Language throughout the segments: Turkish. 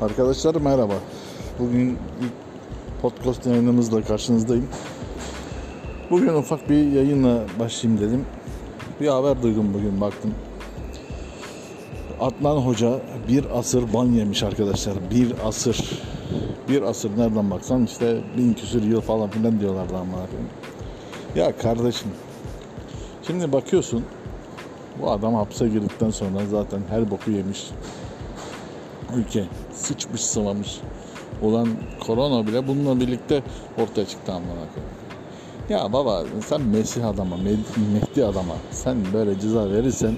Arkadaşlar merhaba. Bugün ilk podcast yayınımızla karşınızdayım. Bugün ufak bir yayınla başlayayım dedim. Bir haber duydum bugün baktım. Adnan Hoca bir asır ban yemiş arkadaşlar. Bir asır. Bir asır nereden baksan işte bin küsür yıl falan filan diyorlardı ama. Ya kardeşim. Şimdi bakıyorsun bu adam hapse girdikten sonra zaten her boku yemiş ülke sıçmış sıvamış olan korona bile bununla birlikte ortaya çıktı amına koyayım. Ya baba sen Mesih adama, Meh- Mehdi adama sen böyle ceza verirsen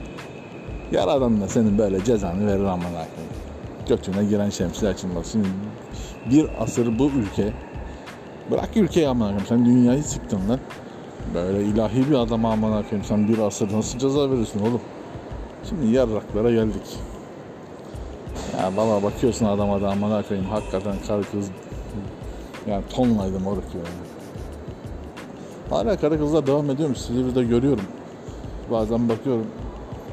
yaradan da senin böyle cezanı verir amına koyayım. Götüne giren şemsiye açılmaz. Şimdi bir asır bu ülke bırak ülkeyi amına koyayım sen dünyayı sıktın lan. Böyle ilahi bir adama amına koyayım sen bir asır nasıl ceza verirsin oğlum? Şimdi yarraklara geldik. Baba bakıyorsun adama da amına koyayım hakikaten karı kız yani tonlaydı moruk yani. Hala karı kızlar devam ediyormuş. Silivri'de görüyorum. Bazen bakıyorum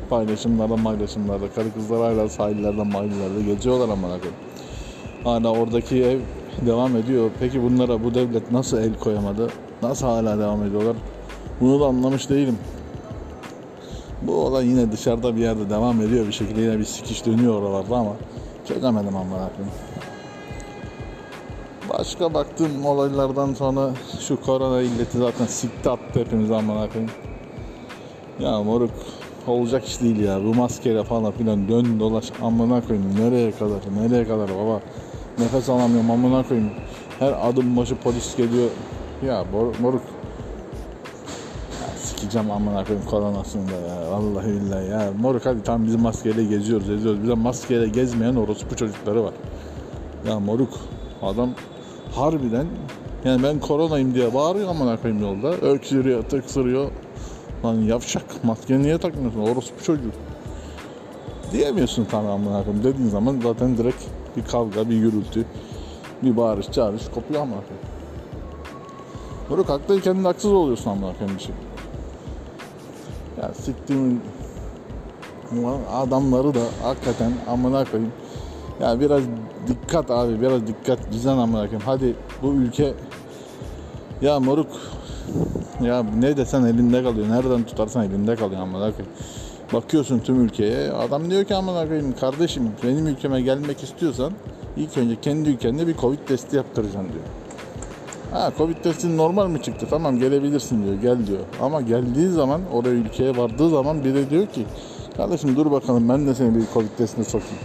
paylaşımlarda paylaşımlarda karı kızlar hala sahillerde mahallelerde geziyorlar amına koyayım. Hala oradaki ev devam ediyor. Peki bunlara bu devlet nasıl el koyamadı? Nasıl hala devam ediyorlar? Bunu da anlamış değilim. Bu olay yine dışarıda bir yerde devam ediyor bir şekilde. Yine bir sikiş dönüyor oralarda ama çözemedim amına koyayım. Başka baktığım olaylardan sonra şu korona illeti zaten sikti attı hepimizi amına koyayım. Ya moruk olacak iş değil ya. Bu maskeyle falan filan dön dolaş. Amına koyayım nereye kadar nereye kadar baba? Nefes alamıyorum amına koyayım. Her adım başı polis geliyor. Ya mor- moruk sikeceğim amına koyayım koronasını da ya. Vallahi billahi ya. Moruk hadi tam biz maskeyle geziyoruz geziyoruz. Bize maskeyle gezmeyen orospu çocukları var. Ya moruk adam harbiden yani ben koronayım diye bağırıyor amına koyayım yolda. Öksürüyor, tıksırıyor. Lan yavşak maske niye takmıyorsun orospu çocuğu. Diyemiyorsun tamam amına koyayım. Dediğin zaman zaten direkt bir kavga, bir gürültü, bir bağırış, çağırış kopuyor amına koyayım. Moruk haklıyken de haksız oluyorsun amına koyayım bir şey. Ya siktiğimin ulan adamları da hakikaten amına koyayım. Ya biraz dikkat abi biraz dikkat düzen amına koyayım. Hadi bu ülke ya moruk ya ne desen elinde kalıyor. Nereden tutarsan elinde kalıyor amına koyayım. Bakıyorsun tüm ülkeye. Adam diyor ki amına koyayım kardeşim benim ülkeme gelmek istiyorsan ilk önce kendi ülkende bir covid testi yaptıracaksın diyor. Ha Covid testin normal mi çıktı? Tamam gelebilirsin diyor. Gel diyor. Ama geldiği zaman oraya ülkeye vardığı zaman bir de diyor ki kardeşim dur bakalım ben de seni bir Covid testine sokayım.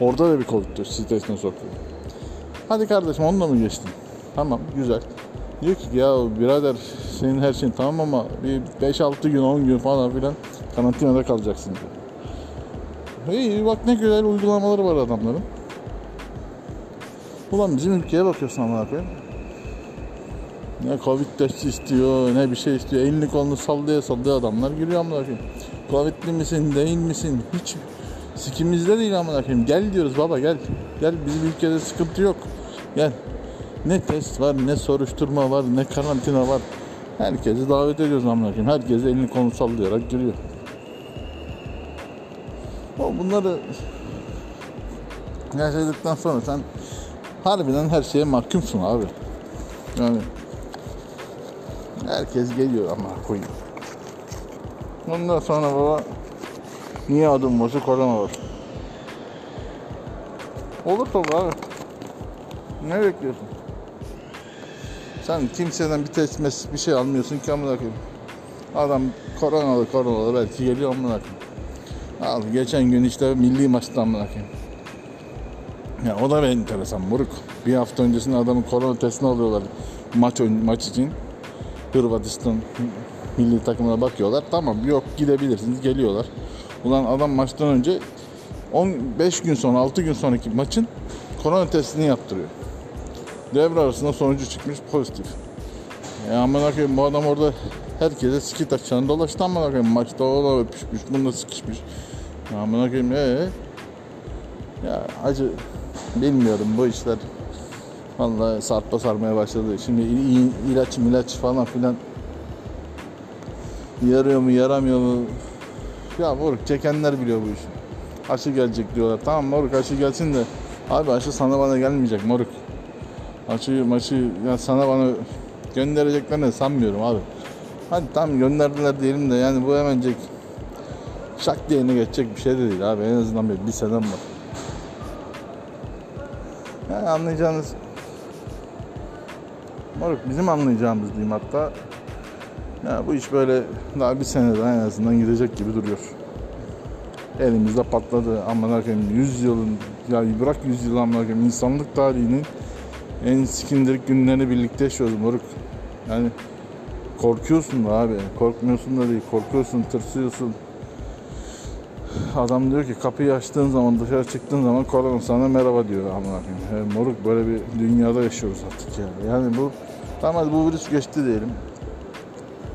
Orada da bir Covid testine sokuyor. Hadi kardeşim onunla mı geçtin? Tamam güzel. Diyor ki ya birader senin her şeyin tamam ama bir 5-6 gün 10 gün falan filan karantinada kalacaksın diyor. İyi bak ne güzel uygulamaları var adamların. Ulan bizim ülkeye bakıyorsun amına koyayım. Ne Covid testi istiyor, ne bir şey istiyor. Elini kolunu sallaya sallaya adamlar giriyor amına koyayım. Covid'li misin, değil misin? Hiç sikimizde değil amına koyayım. Gel diyoruz baba gel. Gel bizim ülkede sıkıntı yok. Gel. Ne test var, ne soruşturma var, ne karantina var. Herkesi davet ediyoruz amına koyayım. Herkes elini kolunu sallayarak giriyor. O bunları yaşadıktan sonra sen harbiden her şeye mahkumsun abi. Yani Herkes geliyor ama koyayım. Ondan sonra baba niye adım başı korona var? Olur tabii abi. Ne bekliyorsun? Sen kimseden bir test bir şey almıyorsun ki amına koyayım. Adam koronalı koronalı belki geliyor amına koyayım. Al geçen gün işte milli maçta amına koyayım. Ya o da bir enteresan moruk. Bir hafta öncesinde adamın korona testini alıyorlar maç maç için. Hırvatistan milli takımına bakıyorlar. Tamam yok gidebilirsiniz geliyorlar. Ulan adam maçtan önce 15 gün sonra 6 gün sonraki maçın korona testini yaptırıyor. Devre arasında sonucu çıkmış pozitif. Ya amına koyayım bu adam orada herkese ski takacağını dolaştı amına koyayım. Maçta o da öpüşmüş, bununla sıkışmış. Ya amına koyayım ee? Ya acı bilmiyorum bu işler Vallahi sarpa sarmaya başladı. Şimdi il- il- ilaç ilaç falan filan yarıyor mu yaramıyor mu? Ya moruk çekenler biliyor bu işi. Aşı gelecek diyorlar. Tamam moruk aşı gelsin de Abi aşı sana bana gelmeyecek moruk. Aşı maçı ya sana bana göndereceklerini sanmıyorum abi. Hadi tamam gönderdiler diyelim de yani bu hemencek şak diye geçecek bir şey de değil abi. En azından bir, bir senem var. Yani anlayacağınız moruk bizim anlayacağımız diyeyim hatta ya bu iş böyle daha bir sene daha en azından gidecek gibi duruyor. Elimizde patladı aman koyayım 100 yılın ya bırak 100 yıl aman koyayım insanlık tarihinin en sikindirik günlerini birlikte yaşıyoruz moruk. Yani korkuyorsun da abi. Korkmuyorsun da değil. Korkuyorsun, tırsıyorsun. Adam diyor ki kapıyı açtığın zaman dışarı çıktığın zaman korona sana merhaba diyor koyayım. E, moruk böyle bir dünyada yaşıyoruz artık yani. Yani bu tamam hadi bu virüs geçti diyelim.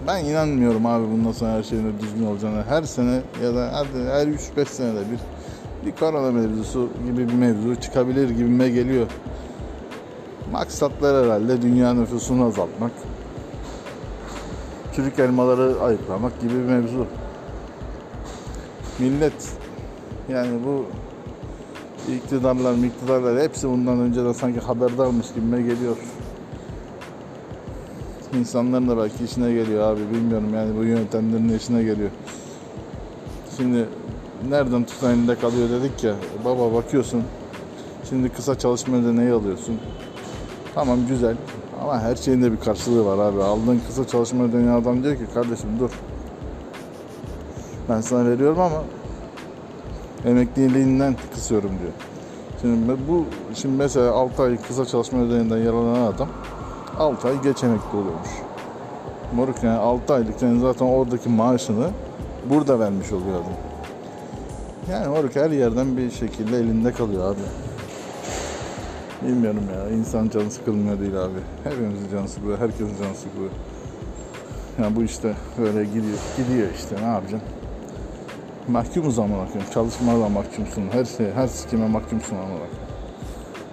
Ben inanmıyorum abi bundan sonra her şeyin düzgün olacağına. Her sene ya da hadi her 3-5 senede bir bir korona mevzusu gibi bir mevzu çıkabilir gibime geliyor. Maksatlar herhalde dünya nüfusunu azaltmak. Çürük elmaları ayıklamak gibi bir mevzu. Millet yani bu iktidarlar, miktidarlar hepsi bundan önceden sanki haberdarmış gibime geliyor. İnsanların da belki işine geliyor abi bilmiyorum yani bu yöntemlerin işine geliyor. Şimdi nereden tutan elinde kalıyor dedik ya baba bakıyorsun şimdi kısa çalışma ödeneği alıyorsun Tamam güzel ama her şeyin de bir karşılığı var abi. Aldığın kısa çalışma ödeneği adam diyor ki kardeşim dur. Ben sana veriyorum ama emekliliğinden kısıyorum diyor. Şimdi bu şimdi mesela 6 ay kısa çalışma ödeneğinden yararlanan adam 6 ay geç emekli oluyormuş. Moruk yani 6 aylık yani zaten oradaki maaşını burada vermiş oluyor adam. Yani moruk her yerden bir şekilde elinde kalıyor abi. Bilmiyorum ya. İnsan canı sıkılmıyor değil abi. Hepimizin canı sıkılıyor. Herkesin canı sıkılıyor. Yani bu işte böyle gidiyor. Gidiyor işte ne yapacaksın? Mahkumuz ama koyayım. Çalışmaya da mahkumsun. Her şey, her sikime mahkumsun ama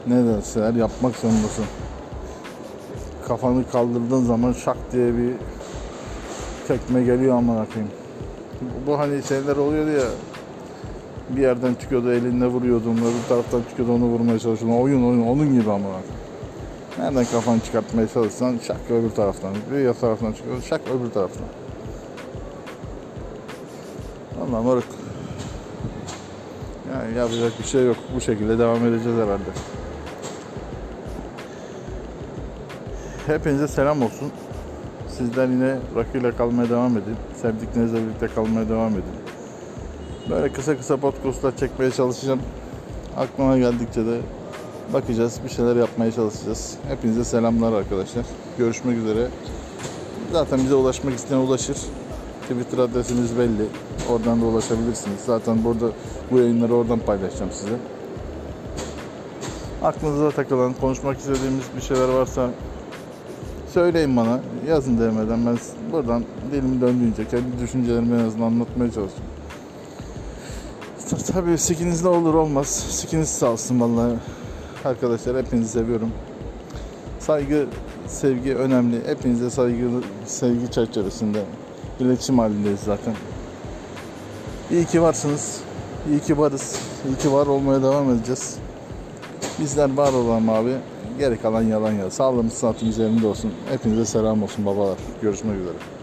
Ne derseler yapmak zorundasın. Kafanı kaldırdığın zaman şak diye bir tekme geliyor ama koyayım. Bu, hani şeyler oluyordu ya bir yerden çıkıyordu elinde vuruyordun öbür taraftan çıkıyordu onu vurmaya çalışıyordun oyun oyun onun gibi ama nereden kafanı çıkartmaya çalışsan şak öbür taraftan bir ya taraftan çıkıyor şak öbür taraftan. Valla moruk yani yapacak bir şey yok. Bu şekilde devam edeceğiz herhalde Hepinize selam olsun. Sizler yine rakıyla kalmaya devam edin. Sevdiklerinizle birlikte kalmaya devam edin. Böyle kısa kısa podcastlar çekmeye çalışacağım. Aklıma geldikçe de bakacağız. Bir şeyler yapmaya çalışacağız. Hepinize selamlar arkadaşlar. Görüşmek üzere. Zaten bize ulaşmak isteyen ulaşır. Twitter adresimiz belli. Oradan da ulaşabilirsiniz. Zaten burada bu yayınları oradan paylaşacağım size. Aklınıza takılan, konuşmak istediğimiz bir şeyler varsa söyleyin bana. Yazın demeden ben buradan dilim döndüğünce kendi düşüncelerimi en azından anlatmaya çalışıyorum. Tabii sikinizde olur olmaz. Sikiniz sağ olsun vallahi. Arkadaşlar hepinizi seviyorum. Saygı, sevgi önemli. Hepinize saygı, sevgi çerçevesinde iletişim halindeyiz zaten. İyi ki varsınız. İyi ki varız. İyi ki var olmaya devam edeceğiz. Bizler var olalım abi. Geri kalan yalan ya. Sağlığımız saatimiz yerinde olsun. Hepinize selam olsun babalar. Görüşmek üzere.